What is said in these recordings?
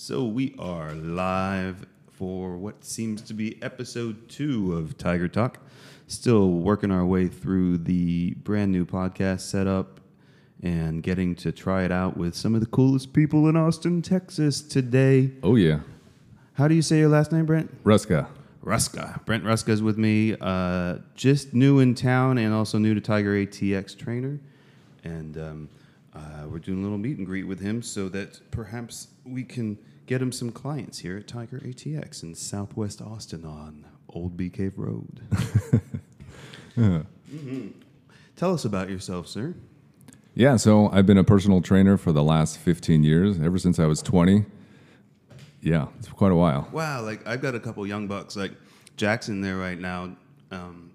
So we are live for what seems to be episode two of Tiger Talk. Still working our way through the brand new podcast setup and getting to try it out with some of the coolest people in Austin, Texas today. Oh yeah, How do you say your last name, Brent? Ruska. Ruska. Brent Ruska is with me. Uh, just new in town and also new to Tiger ATX trainer. And um, uh, we're doing a little meet and greet with him so that perhaps we can get him some clients here at Tiger ATX in Southwest Austin on Old Bee Cave Road. Mhm. Tell us about yourself, sir. Yeah, so I've been a personal trainer for the last 15 years, ever since I was 20. Yeah, it's quite a while. Wow, like I've got a couple young bucks, like Jackson there right now, um,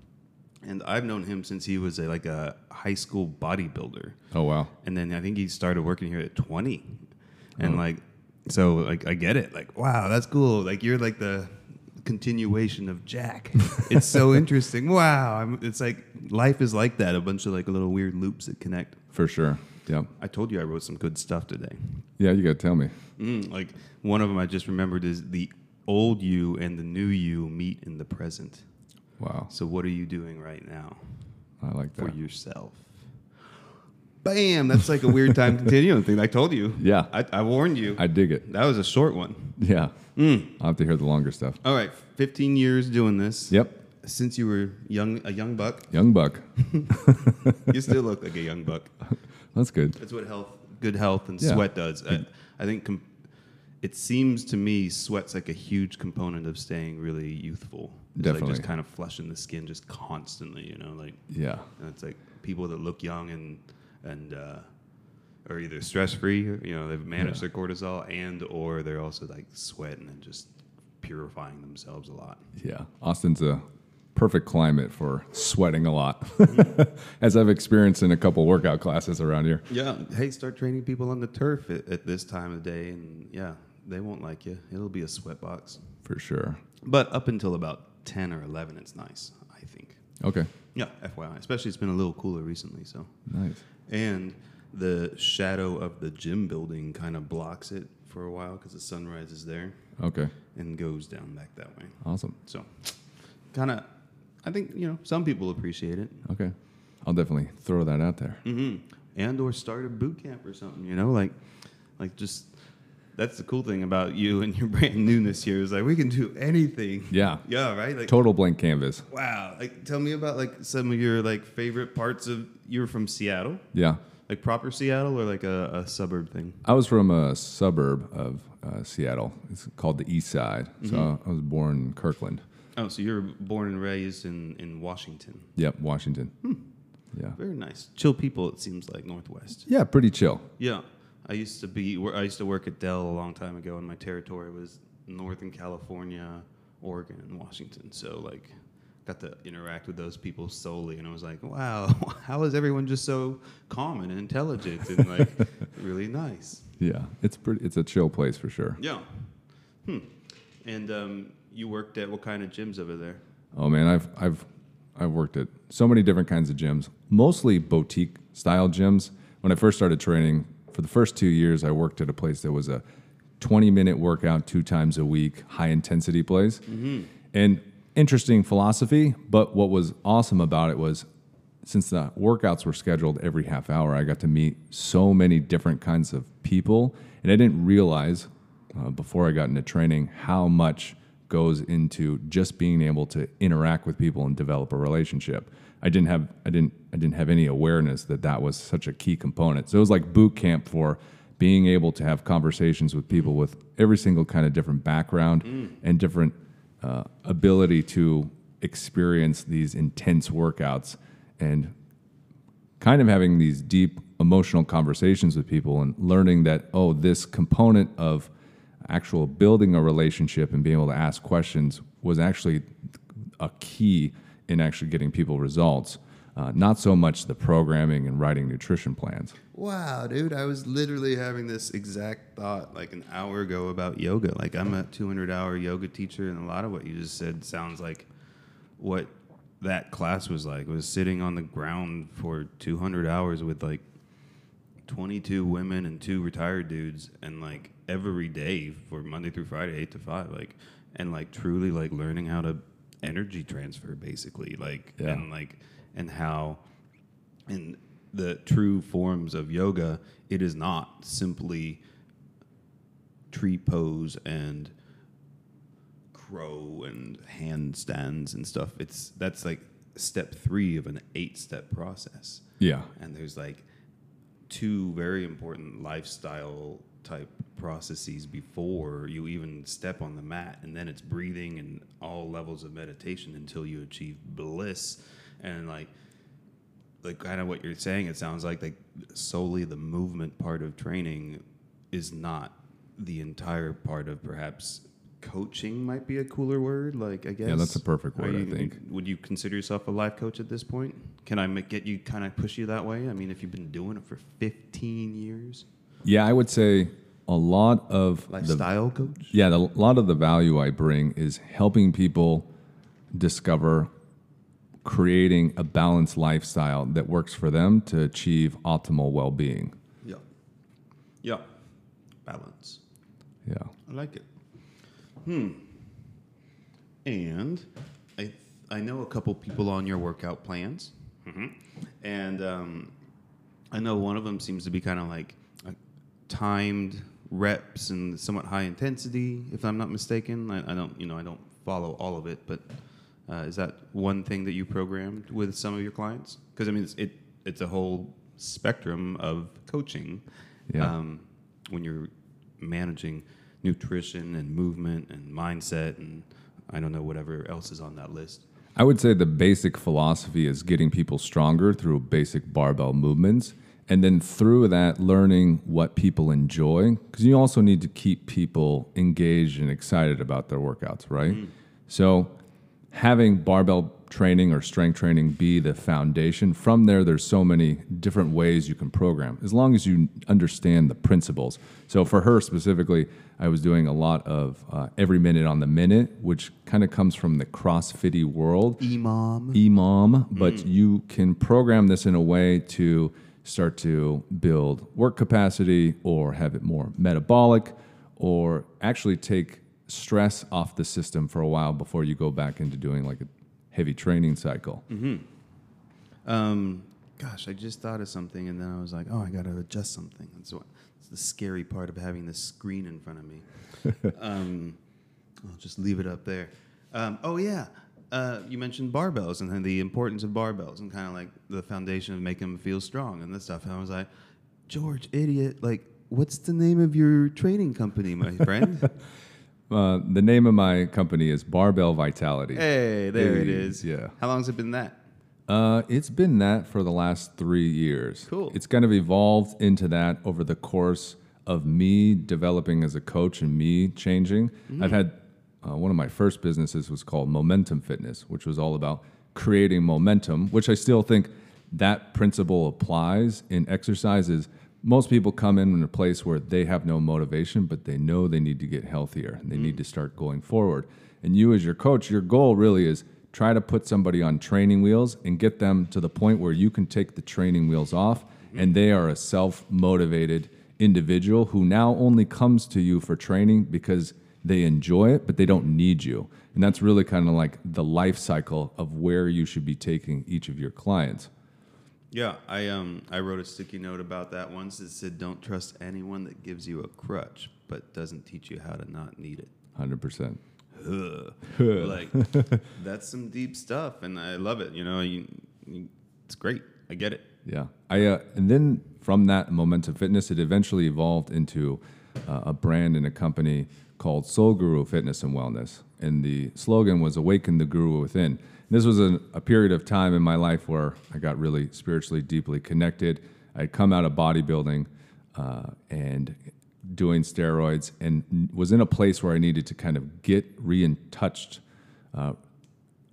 and I've known him since he was a, like a high school bodybuilder. Oh wow. and then I think he started working here at 20, and like, so like I get it. Like, wow, that's cool. Like you're like the continuation of Jack. it's so interesting. Wow, I'm, it's like life is like that. A bunch of like little weird loops that connect. For sure. Yeah. I told you I wrote some good stuff today. Yeah, you gotta tell me. Mm, like one of them I just remembered is the old you and the new you meet in the present. Wow, So what are you doing right now? I like that. for yourself. Bam! That's like a weird time continuum thing. I told you. Yeah. I, I warned you. I dig it. that was a short one. Yeah. Mm. I'll have to hear the longer stuff. All right, 15 years doing this. Yep. Since you were young, a young buck, Young buck. you still look like a young buck. That's good. That's what health, good health, and Yeah. sweat does. I, I think com- it seems to me sweat's like a huge component of staying really youthful. It's like Definitely. just kind of flushing the skin just constantly. You know, like Yeah. And it's like people that look young and and uh, are either stress free, you know, they've managed Yeah. their cortisol, and or they're also like sweating and just purifying themselves a lot. Yeah. Austin's a perfect climate for sweating a lot, as I've experienced in a couple workout classes around here. Yeah. Hey, start training people on the turf at, at this time of day, and yeah, they won't like you. It'll be a sweat box. For sure. But up until about ten or eleven, it's nice. I think. Okay. Yeah, FYI. Especially it's been a little cooler recently, so. Nice. And the shadow of the gym building kind of blocks it for a while because the sun rises there Okay. and goes down back that way. Awesome. So, kind of, I think you know some people appreciate it, Okay. I'll definitely throw that out there. mm-hmm. and or start a boot camp or something. You know, like, like just that's the cool thing about you and your brand newness here is like we can do anything. Yeah. Yeah. Right. Like. Total blank canvas. Wow. Like, tell me about like some of your like favorite parts of. You're from Seattle, Yeah. like proper Seattle, or like a, a suburb thing. I was from a suburb of uh, Seattle. It's called the East Side. So I was born in Kirkland. Oh, so you're born and raised in in Washington. Yep, Washington. Yeah. Very nice, chill people. It seems like Northwest. Yeah, pretty chill. Yeah, I used to be. I used to work at Dell a long time ago, and my territory was Northern California, Oregon, and Washington. So like, got to interact with those people solely, and I was like, wow, how is everyone just so calm and intelligent and like really nice? Yeah, it's pretty. It's a chill place for sure. Yeah. Hmm. And um, you worked at what kind of gyms over there? Oh man, I've I've I've worked at so many different kinds of gyms, mostly boutique style gyms. When I first started training, for the first two years, I worked at a place that was a 20 minute workout two times a week, high intensity place. And interesting philosophy, but what was awesome about it was since the workouts were scheduled every half hour, I got to meet so many different kinds of people. And I didn't realize uh, before I got into training how much goes into just being able to interact with people and develop a relationship. I didn't have I didn't I didn't have any awareness that that was such a key component. So it was like boot camp for being able to have conversations with people with every single kind of different background and different uh, ability to experience these intense workouts and kind of having these deep emotional conversations with people and learning that oh this component of actual building a relationship and being able to ask questions was actually a key in actually getting people results uh, not so much the programming and writing nutrition plans Wow, dude, I was literally having this exact thought like an hour ago about yoga. Like I'm a 200 hour yoga teacher, and a lot of what you just said sounds like what that class was like. Was sitting on the ground for 200 hours with like 22 women and two retired dudes, and like every day for Monday through Friday, eight to five, like, and like truly like learning how to energy transfer, basically, like, Yeah. and like, and how, in the true forms of yoga, it is not simply tree pose and crow and handstands and stuff. It's that's like step three of an eight step process. Yeah. And there's like two very important lifestyle type processes before you even step on the mat. And then it's breathing and all levels of meditation until you achieve bliss. And like, like kind of what you're saying, it sounds like like solely the movement part of training is not the entire part of perhaps coaching might be a cooler word. Like I guess Yeah that's a perfect word, I think. Would you consider yourself a life coach at this point? Can I make, get you kind of push you that way? I mean, if you've been doing it for 15 years, Yeah, I would say a lot of the lifestyle coach. Yeah, the, a lot of the value I bring is helping people discover creating a balanced lifestyle that works for them to achieve optimal well-being. Yeah, yeah, balance. Yeah. I like it. Hmm. And I I know a couple people on your workout plans, and um, I know one of them seems to be kind of like timed reps and somewhat high intensity, if I'm not mistaken. I, I don't you know I don't follow all of it, but uh, is that one thing that you programmed with some of your clients? Because I mean it's, it it's a whole spectrum of coaching Yeah. um, when you're managing nutrition and movement and mindset and I don't know whatever else is on that list. I would say the basic philosophy is getting people stronger through basic barbell movements. And then through that, learning what people enjoy. Because you also need to keep people engaged and excited about their workouts, right? So having barbell training or strength training be the foundation, from there, there's so many different ways you can program as long as you understand the principles. So for her specifically, I was doing a lot of uh, every minute on the minute, which kind of comes from the CrossFitty world Imam. EMOM, but you can program this in a way to start to build work capacity or have it more metabolic or actually take stress off the system for a while before you go back into doing like a heavy training cycle. Um, gosh, I just thought of something and then I was like, oh, I got to adjust something. That's what it's the scary part of having this screen in front of me. um, I'll just leave it up there. Um, oh yeah, uh, you mentioned barbells and then the importance of barbells and kind of like the foundation of making them feel strong and this stuff. And I was like, George, idiot, like, what's the name of your training company, my friend? Uh, the name of my company is Barbell Vitality. hey, there it Hey, is. yeah. How long has it been that? Uh, it's been that for the last three years. Cool. It's kind of evolved into that over the course of me developing as a coach and me changing. I've had uh, one of my first businesses was called Momentum Fitness, which was all about creating momentum, which I still think that principle applies in exercises. Most people come in in a place where they have no motivation, but they know they need to get healthier and they need to start going forward. And you, as your coach, your goal really is try to put somebody on training wheels and get them to the point where you can take the training wheels off and they are a self motivated individual who now only comes to you for training because they enjoy it, but they don't need you. And that's really kind of like the life cycle of where you should be taking each of your clients. Yeah, I um I wrote a sticky note about that once. It said, "Don't trust anyone that gives you a crutch, but doesn't teach you how to not need it." 100%. Like that's some deep stuff, and I love it. You know, you, you, it's great. I get it. Yeah, I uh, and then from that Momentum Fitness, it eventually evolved into uh, a brand and a company called Soul Guru Fitness and Wellness, and the slogan was "Awaken the Guru Within." This was a, a period of time in my life where I got really spiritually deeply connected. I'd come out of bodybuilding uh, and doing steroids, and was in a place where I needed to kind of get re touched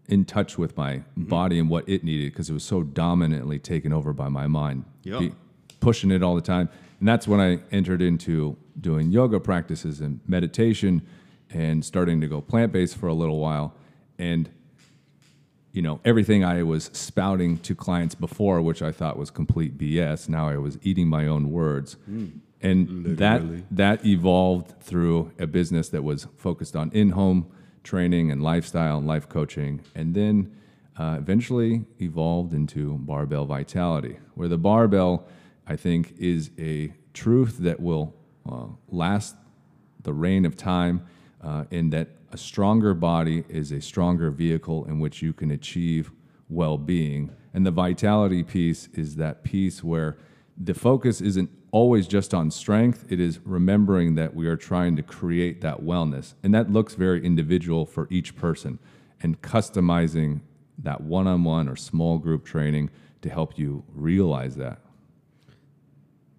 in touch with my body and what it needed because it was so dominantly taken over by my mind, Yeah. pushing it all the time. And that's when I entered into doing yoga practices and meditation and starting to go plant based for a little while. And you know, everything I was spouting to clients before, which I thought was complete BS, now I was eating my own words. and that that evolved through a business that was focused on in-home training and lifestyle and life coaching, and then uh, eventually evolved into barbell vitality, where the barbell, I think, is a truth that will uh, last the reign of time, uh, in that a stronger body is a stronger vehicle in which you can achieve well-being, and the vitality piece is that piece where the focus isn't always just on strength. It is remembering that we are trying to create that wellness. And that looks very individual for each person and customizing that one on one or small group training to help you realize that.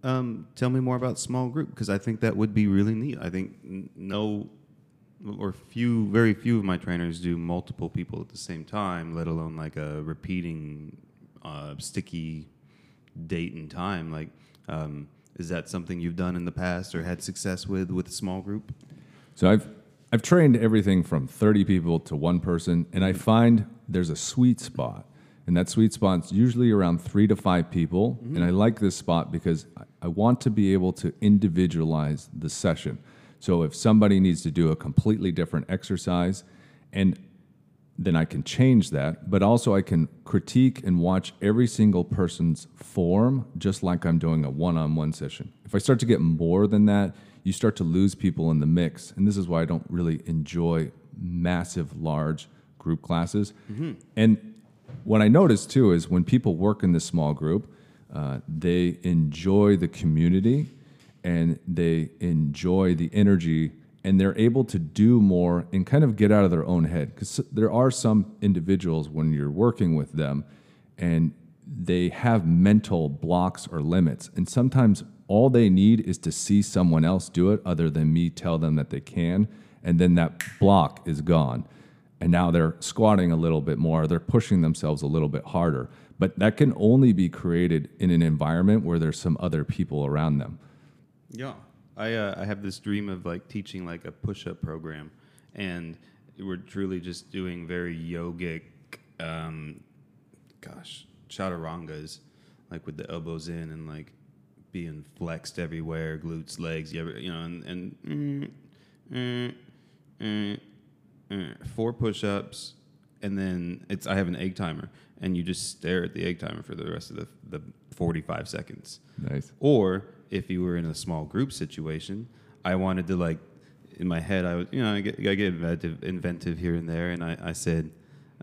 Um, tell me more about small group because I think that would be really neat. I think no or few, very few of my trainers do multiple people at the same time, let alone like a repeating, uh, sticky date and time. Like, um, is that something you've done in the past or had success with with a small group? So I've I've trained everything from 30 people to one person, and I find there's a sweet spot. And that sweet spot's usually around three to five people. And I like this spot because I- want to be able to individualize the session. So if somebody needs to do a completely different exercise, and then I can change that, but also I can critique and watch every single person's form just like I'm doing a one on one session. If I start to get more than that, you start to lose people in the mix. And this is why I don't really enjoy massive, large group classes. Mm-hmm. And what I notice too is when people work in this small group, uh, they enjoy the community and they enjoy the energy and they're able to do more and kind of get out of their own head. Because there are some individuals when you're working with them and they have mental blocks or limits. And sometimes all they need is to see someone else do it other than me tell them that they can and then that block is gone. And now they're squatting a little bit more they're pushing themselves a little bit harder but that can only be created in an environment where there's some other people around them. Yeah, I uh, I have this dream of like teaching like a push-up program, and we're truly just doing very yogic, um, gosh, chaturangas, like with the elbows in and like being flexed everywhere, glutes, legs, you ever, you know, and and mm, mm, mm, mm, four push-ups, and then it's I have an egg timer, and you just stare at the egg timer for the rest of the the 45 seconds. nice Or if you were in a small group situation, I wanted to like in my head I was you know I get, I get inventive, inventive here and there, and I, I said,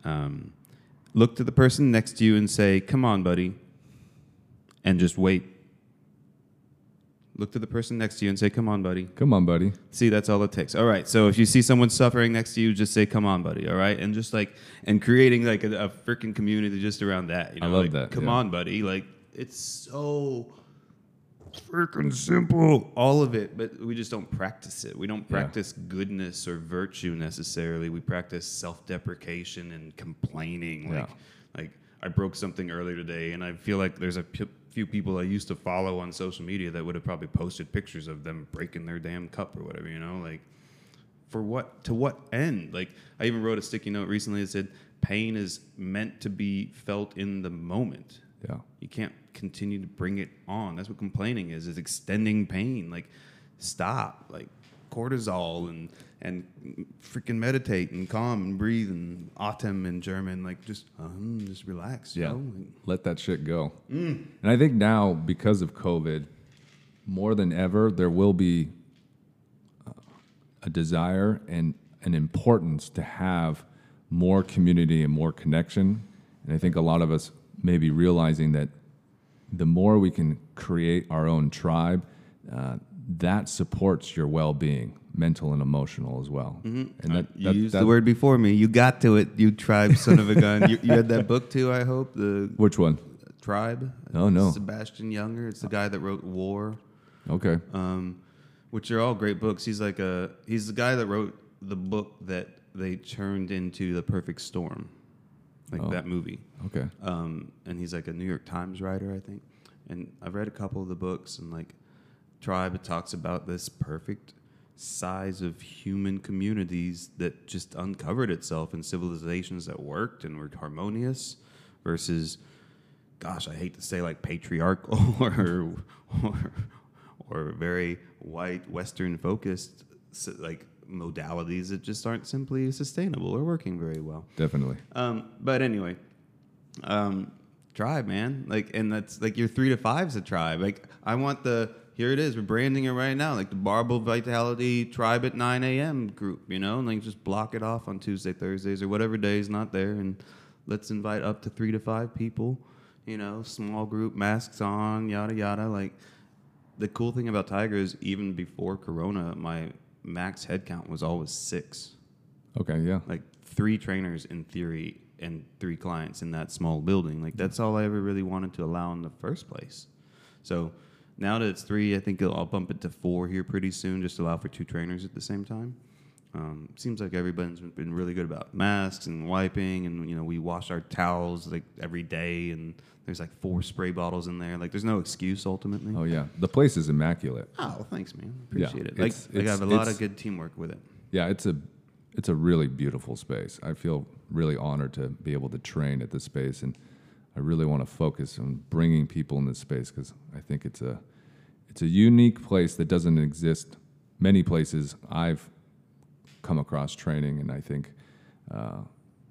um, look to the person next to you and say, "Come on, buddy," and just wait. Look to the person next to you and say, "Come on, buddy." come on buddy See, that's all it takes. All right. So if you see someone suffering next to you, just say, "Come on, buddy." All right, and just like and creating like a, a freaking community just around that. You I love like, that, Come yeah. on, buddy. Like it's so freaking simple, all of it, but we just don't practice it. We don't Yeah. practice goodness or virtue necessarily. We practice self-deprecation and complaining. Like, Yeah. like I broke something earlier today, and I feel like there's a p- few people I used to follow on social media that would have probably posted pictures of them breaking their damn cup or whatever. You know, like for what to what end? Like I even wrote a sticky note recently that said, "Pain is meant to be felt in the moment." yeah You can't continue to bring it on. That's what complaining is, is extending pain. Like, stop. Like, cortisol and and freaking meditate and calm and breathe and atem in German. Like, just um, just relax. you Yeah. know? Let that shit go. And I think now, because of COVID, more than ever, there will be uh, a desire and an importance to have more community and more connection. And I think a lot of us may be realizing that the more we can create our own tribe, uh, that supports your well-being, mental and emotional as well. And that, you that- used that- the word before me. You got to it. You tribe, son of a gun. you, you read that book too. I hope the Which one? tribe. Oh, no. Sebastian Junger. It's the guy that wrote War. Okay. um, which are all great books. He's like a he's the guy that wrote the book that they turned into the Perfect Storm, like Oh. that movie. Okay. Um, and he's like a New York Times writer, I think. And I've read a couple of the books, and like Tribe, it talks about this perfect size of human communities that just uncovered itself in civilizations that worked and were harmonious versus gosh i hate to say like patriarchal or or, or very white western focused like modalities that just aren't simply sustainable or working very well Definitely. um, but anyway, um, tribe, man. Like, and that's like your three to five's a tribe. Like, I want the here it is. We're branding it right now, like the Barbell Vitality Tribe at 9 a.m. group. You know, and like just block it off on Tuesday, Thursdays, or whatever day is not there, and let's invite up to three to five people. You know, small group, masks on, yada yada. Like, the cool thing about Tiger is even before Corona, my max head count was always six Okay. Yeah. like three trainers in theory and three clients in that small building. Like that's all I ever really wanted to allow in the first place. So now that it's three, I think I'll bump it to four here pretty soon, just to allow for two trainers at the same time. Um, seems like everybody's been really good about masks and wiping, and you know we wash our towels like every day, and there's like four spray bottles in there. Like there's no excuse ultimately. Oh yeah. The place is immaculate. Oh, thanks, man. Yeah, Appreciate it. Like, it's- like I have a lot of good teamwork with it. Yeah, it's a it's a really beautiful space. I feel really honored to be able to train at this space, and I really want to focus on bringing people in this space because I think it's a it's a unique place that doesn't exist many places I've come across training, and I think uh,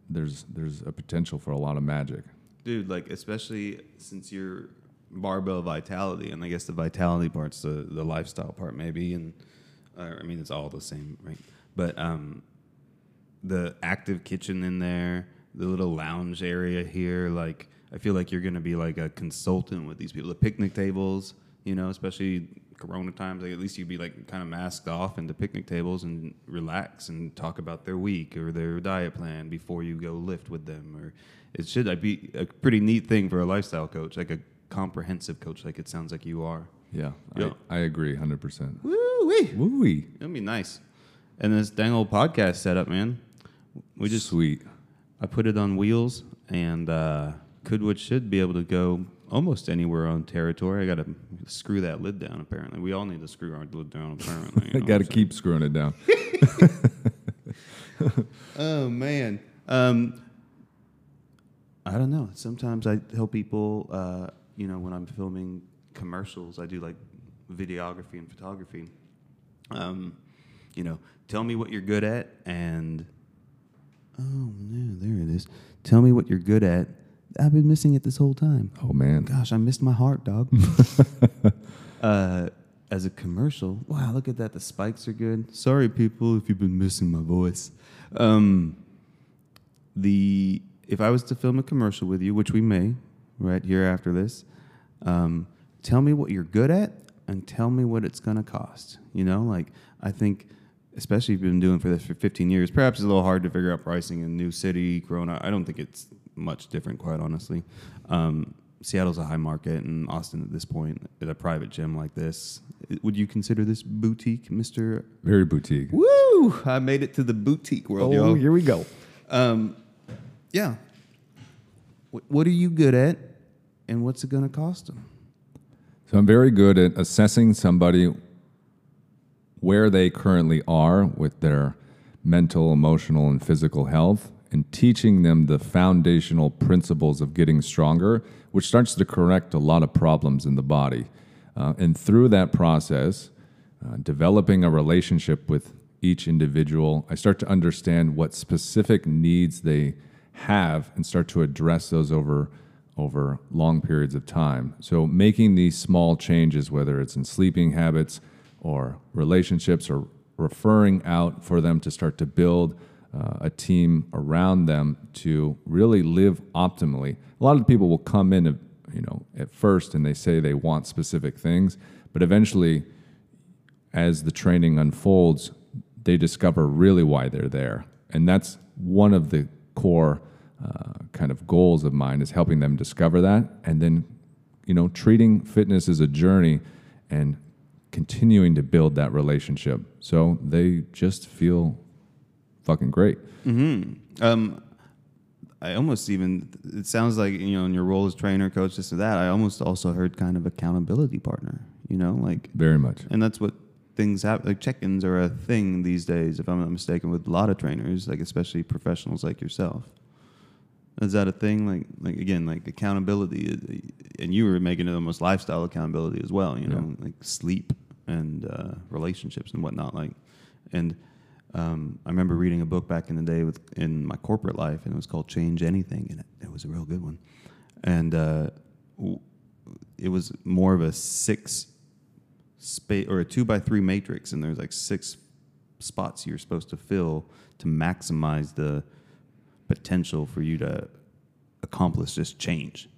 there's there's a potential for a lot of magic. dude like especially since you're barbell vitality and i guess the vitality part's the, the lifestyle part maybe and uh, i mean it's all the same right but um the active kitchen in there the little lounge area here like i feel like you're going to be like a consultant with these people the picnic tables you know especially corona times like at least you'd be like kind of masked off into picnic tables and relax and talk about their week or their diet plan before you go lift with them or it should I'd be a pretty neat thing for a lifestyle coach like a comprehensive coach like it sounds like you are Yeah, Yeah. I, I agree, hundred percent. Woo-wee. Woo-wee. It'd be nice. And this dang old podcast setup, man. We just sweet. I put it on wheels and uh, could what should be able to go almost anywhere on territory. I got to screw that lid down. Apparently, we all need to screw our lid down. Apparently, I you know got to keep screwing it down. Oh man. Um, I don't know. Sometimes I tell people, uh, you know, when I'm filming commercials, I do like videography and photography. Um, you know, tell me what you're good at, and oh no, there it is. Tell me what you're good at. I've been missing it this whole time. Oh man, Gosh, I missed my heart, dog. uh, as a commercial, wow, look at that. The spikes are good. Sorry, people, if you've been missing my voice. Um, the if I was to film a commercial with you, which we may, right here after this, um, tell me what you're good at and tell me what it's going to cost. You know, like I think, especially if you've been doing for this for 15 years, perhaps it's a little hard to figure out pricing in new city, Corona. I don't think it's much different, quite honestly. Um, Seattle's a high market, and Austin at this point, at a private gym like this, would you consider this boutique, Mister? very boutique. Woo! I made it to the boutique world, yo. Oh, here we go. Um, yeah. Wh- What are you good at, and what's it going to cost them? So I'm very good at assessing somebody where they currently are with their mental, emotional, and physical health and teaching them the foundational principles of getting stronger, which starts to correct a lot of problems in the body. Uh, and through that process, uh, developing a relationship with each individual, I start to understand what specific needs they have and start to address those over over long periods of time. So making these small changes, whether it's in sleeping habits or relationships or referring out for them to start to build uh, a team around them to really live optimally. A lot of people will come in, you know, at first and they say they want specific things, but eventually as the training unfolds, they discover really why they're there. And that's one of the core uh, kind of goals of mine is helping them discover that and then, you know, treating fitness as a journey and continuing to build that relationship so they just feel fucking great. Um, I almost even it sounds like you know in your role as trainer, coach, this or that. I almost also heard kind of accountability partner. You know, like, Very much. and that's what things happen. Like check-ins are a thing these days, if I'm not mistaken, with a lot of trainers, like especially professionals like yourself. Is that a thing? Like, like again, like accountability, uh, and you were making it almost lifestyle accountability as well. You know, like sleep and uh, relationships and whatnot. Like, and um, I remember reading a book back in the day with in my corporate life, and it was called Change Anything, and it, it was a real good one. And uh, it was more of a six space or a two by three matrix, and there's like six spots you're supposed to fill to maximize the potential for you to accomplish this change.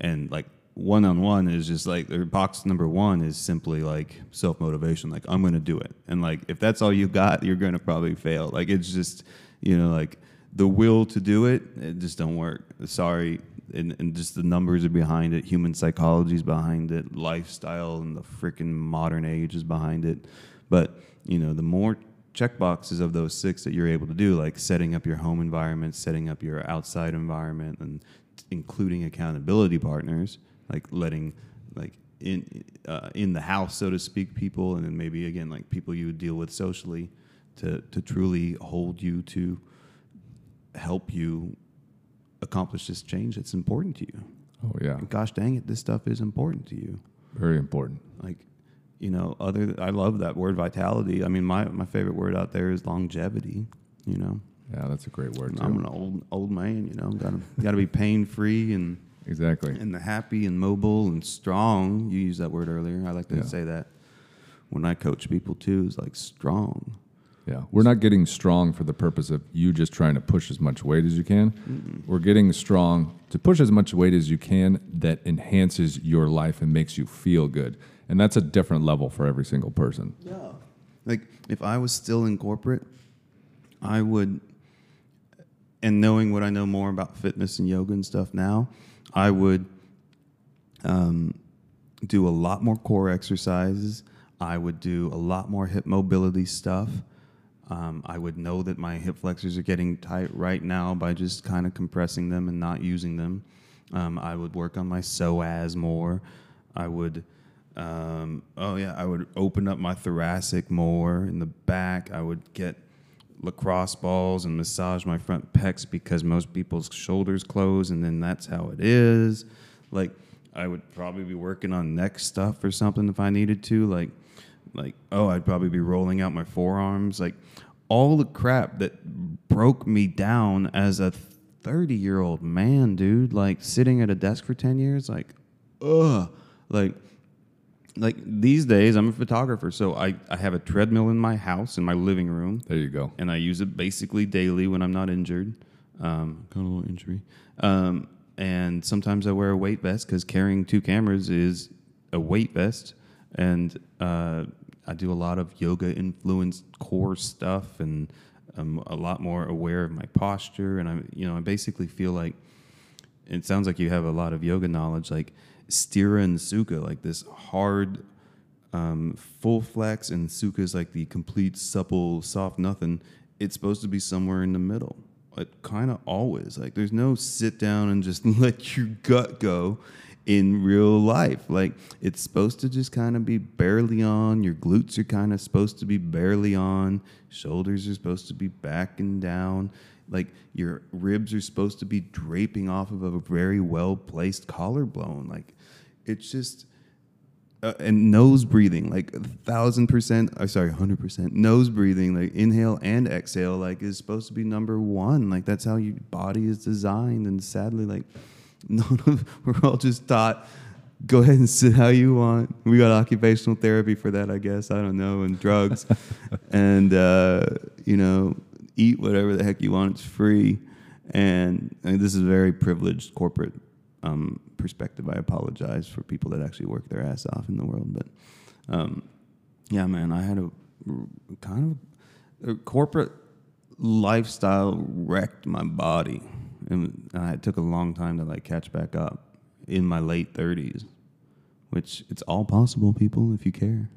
And like one on one is just like their box number one is simply like self motivation. Like I'm gonna do it. And like if that's all you got, you're gonna probably fail. Like it's just you know like the will to do it, it just don't work. Sorry. And, and just the numbers are behind it, human psychology is behind it, lifestyle and the freaking modern age is behind it. But you know, the more check boxes of those six that you're able to do, like setting up your home environment, setting up your outside environment, and including accountability partners, like letting like in uh, in the house, so to speak, people, and then maybe again like people you would deal with socially, to to truly hold you to help you accomplish this change that's important to you. Oh yeah, And gosh dang it, this stuff is important to you. Very important. like you know other i love that word vitality. I mean my, my favorite word out there is longevity you know? Yeah, that's a great word i'm an old old man you know? Gotta gotta be pain free and Exactly. and the happy and mobile and strong you used that word earlier i like to Yeah. say that when i coach people too is like strong Yeah, we're not getting strong for the purpose of you just trying to push as much weight as you can. We're getting strong to push as much weight as you can that enhances your life and makes you feel good. And that's a different level for every single person. Yeah. Like if I was still in corporate, I would and knowing what I know more about fitness and yoga and stuff now, I would um, do a lot more core exercises. I would do a lot more hip mobility stuff. Um, I would know that my hip flexors are getting tight right now by just kind of compressing them and not using them. Um, I would work on my psoas more. I would, um, oh yeah, I would open up my thoracic more in the back. I would get lacrosse balls and massage my front pecs because most people's shoulders close and then that's how it is. Like I would probably be working on neck stuff or something if I needed to. Like like oh I'd probably be rolling out my forearms. Like all the crap that broke me down as a 30 year old man, dude. Like sitting at a desk for 10 years, like ugh. Like like these days I'm a photographer, so I, I have a treadmill in my house in my living room There you go. and I use it basically daily when I'm not injured. Um, got a little injury. Um, and sometimes I wear a weight vest because carrying two cameras is a weight vest. And uh, I do a lot of yoga influenced core stuff and I'm a lot more aware of my posture. And I, you know, I basically feel like it sounds like you have a lot of yoga knowledge, like sthira and sukha, like this hard um, full flex, and sukha is like the complete supple, soft nothing. It's supposed to be somewhere in the middle. It kind of always like there's no sit down and just let your gut go in real life. Like it's supposed to just kind of be barely on. Your glutes are kind of supposed to be barely on. Shoulders are supposed to be back and down. Like your ribs are supposed to be draping off of a very well placed collarbone. Like it's just uh, and nose breathing like a thousand percent uh, sorry 100% nose breathing like inhale and exhale like is supposed to be number one. Like that's how your body is designed. And sadly like none of we're all just taught go ahead and sit how you want. We got occupational therapy for that i guess. I don't know and drugs. And uh, you know eat whatever the heck you want it's free and, this is a very privileged corporate um, perspective. I apologize for people that actually work their ass off in the world, but um, yeah, man, I had a kind of a corporate lifestyle wrecked my body, and it took a long time to like catch back up in my late thirties. Which it's all possible, people, if you care.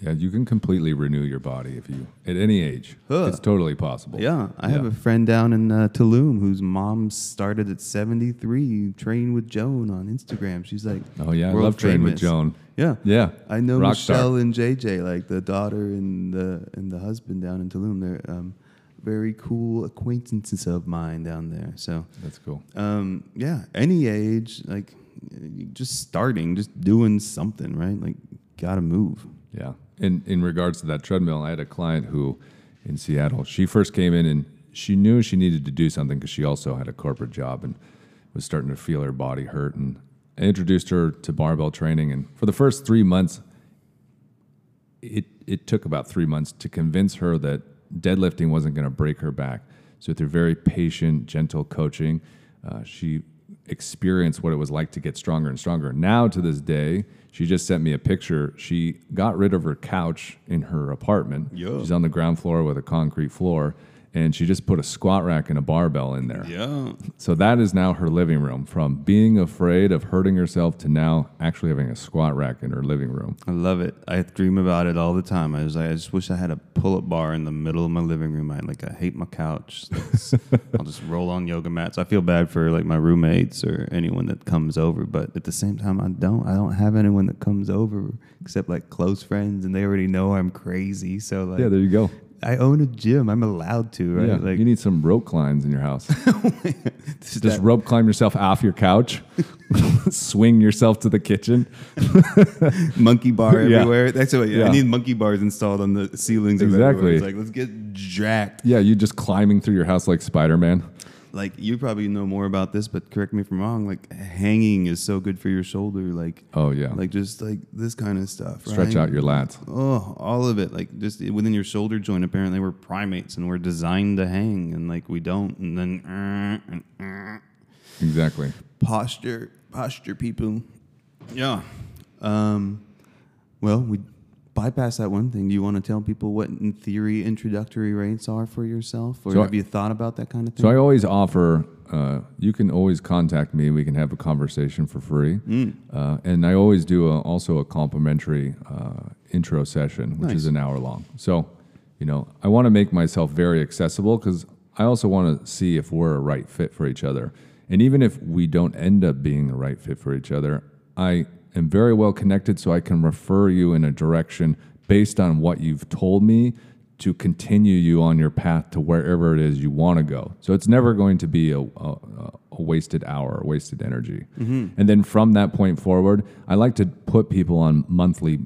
Yeah, you can completely renew your body if you at any age. Huh. It's totally possible. Yeah, I have a friend down in uh, Tulum whose mom started at 73, trained with Joan on Instagram. She's like, Oh yeah, I love training with. Joan. Yeah. Yeah. I know Rock Michelle star. and JJ, like the daughter and the and the husband down in Tulum. They're um, very cool acquaintances of mine down there. So That's cool. um, yeah, any age, like just starting, just doing something, right? Like gotta move. Yeah. In in regards to that treadmill, I had a client who in Seattle, she first came in and she knew she needed to do something because she also had a corporate job and was starting to feel her body hurt. And I introduced her to barbell training. And for the first three months, it it took about three months to convince her that deadlifting wasn't going to break her back. So through very patient, gentle coaching, uh, she experienced what it was like to get stronger and stronger. Now to this day, she just sent me a picture. She got rid of her couch in her apartment. Yeah. She's on the ground floor with a concrete floor, and she just put a squat rack and a barbell in there. Yeah. So that is now her living room. From being afraid of hurting herself to now actually having a squat rack in her living room. I love it. I dream about it all the time. I was like, I just wish I had a pull-up bar in the middle of my living room. I like, I hate my couch. I'll just roll on yoga mats. I feel bad for like my roommates or anyone that comes over, but at the same time, I don't. I don't have anyone that comes over except like close friends, and they already know I'm crazy. So like, Yeah, there you go. I own a gym. I'm allowed to, right? Yeah, Like, you need some rope climbs in your house. just Just rope climb yourself off your couch, swing yourself to the kitchen. monkey bar Yeah. everywhere. That's what Yeah. I need. Monkey bars installed on the ceilings. Exactly. It's like let's get jacked. Yeah, you just climbing through your house like Spider Man. Like you probably know more about this, but correct me if I'm wrong. Like hanging is so good for your shoulder. Like Oh yeah, like just like this kind of stuff. stretch right? out your lats. Oh, all of it. Like just within your shoulder joint. Apparently, we're primates and we're designed to hang, and like we don't. And then uh, and, uh, Exactly. posture, posture, people. Yeah. Um. Well, we bypass that one thing. Do you want to tell people what, in theory, introductory rates are for yourself, or So I- have you thought about that kind of thing? So I always offer. Uh, you can always contact me. We can have a conversation for free. Mm. Uh, and I always do a, also a complimentary uh, intro session, which is an hour long. So, you know, I want to make myself very accessible because I also want to see if we're a right fit for each other. And even if we don't end up being the right fit for each other, I am very well connected, so I can refer you in a direction based on what you've told me to continue you on your path to wherever it is you want to go. So it's never going to be a, a, a wasted hour, a wasted energy. Mm-hmm. And then from that point forward, I like to put people on monthly,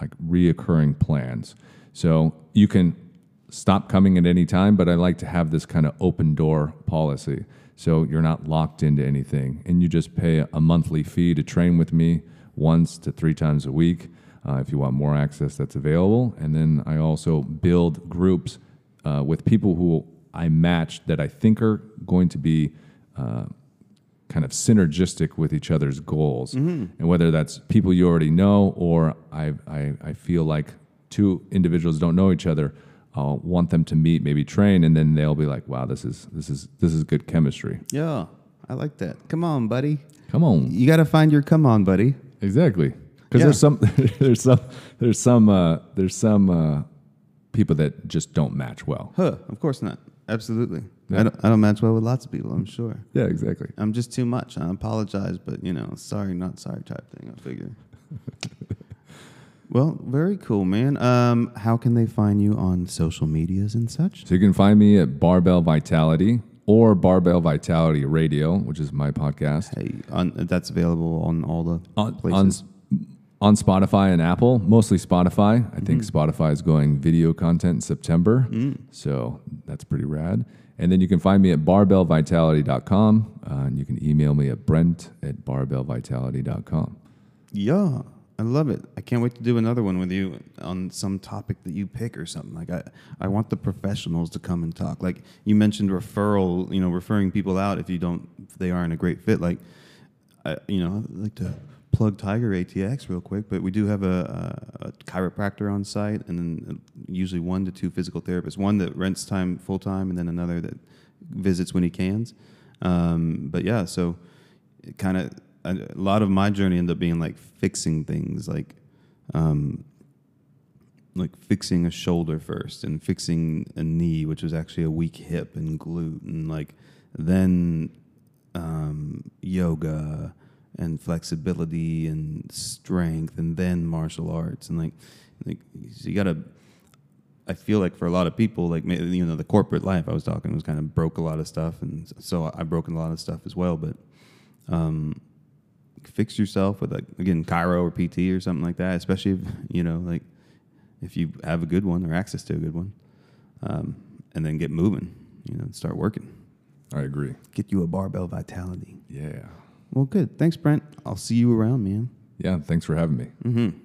like reoccurring plans. So you can stop coming at any time, but I like to have this kind of open door policy. So you're not locked into anything and you just pay a monthly fee to train with me once to three times a week. Uh, if you want more access, that's available. And then I also build groups uh, with people who I match that I think are going to be uh, kind of synergistic with each other's goals. And whether that's people you already know or I, I, I feel like two individuals don't know each other, I'll want them to meet, maybe train, and then they'll be like, wow, this is, this is, this is good chemistry. yeah, I like that. Come on, buddy. Come on. You got to find your come on, buddy. Exactly. Because Yeah. there's some there's some there's some uh, there's some uh, people that just don't match well. Huh? Of course not. Absolutely. Yeah. I, don't, I don't match well with lots of people. I'm sure. Yeah, exactly. I'm just too much. I apologize, but you know, sorry, not sorry type thing. I figure. well, very cool, man. Um, how can they find you on social medias and such? So you can find me at Barbell Vitality or Barbell Vitality Radio, which is my podcast Hey, on, that's available on all the on places. on, on Spotify and Apple. Mostly Spotify. I think Spotify is going video content in September, so that's pretty rad. And then you can find me at barbellvitality.com, uh, and you can email me at brent at barbellvitality.com. Yeah, I love it. I can't wait to do another one with you on some topic that you pick or something. Like I, I want the professionals to come and talk. Like you mentioned referral, you know, referring people out if you don't, if they aren't a great fit. Like, I, you know, I'd like to plug Tiger ATX real quick, but we do have a, a, a chiropractor on site, and then usually one to two physical therapists. One that rents time full time, and then another that visits when he can. Um, but yeah, so kind of a lot of my journey ended up being like fixing things, like um, like fixing a shoulder first, and fixing a knee, which was actually a weak hip and glute, and like then um, yoga and flexibility and strength and then martial arts and like like so you gotta I feel like for a lot of people, like you know, the corporate life I was talking was kind of broke a lot of stuff, and so I've broken a lot of stuff as well. But um, fix yourself with like again chiro or PT or something like that, especially if you know like if you have a good one or access to a good one, um, and then get moving, you know, start working. I agree. Get you a barbell vitality. Yeah. Well, good. Thanks, Brent. I'll see you around, man. Yeah. Thanks for having me. Mm-hmm.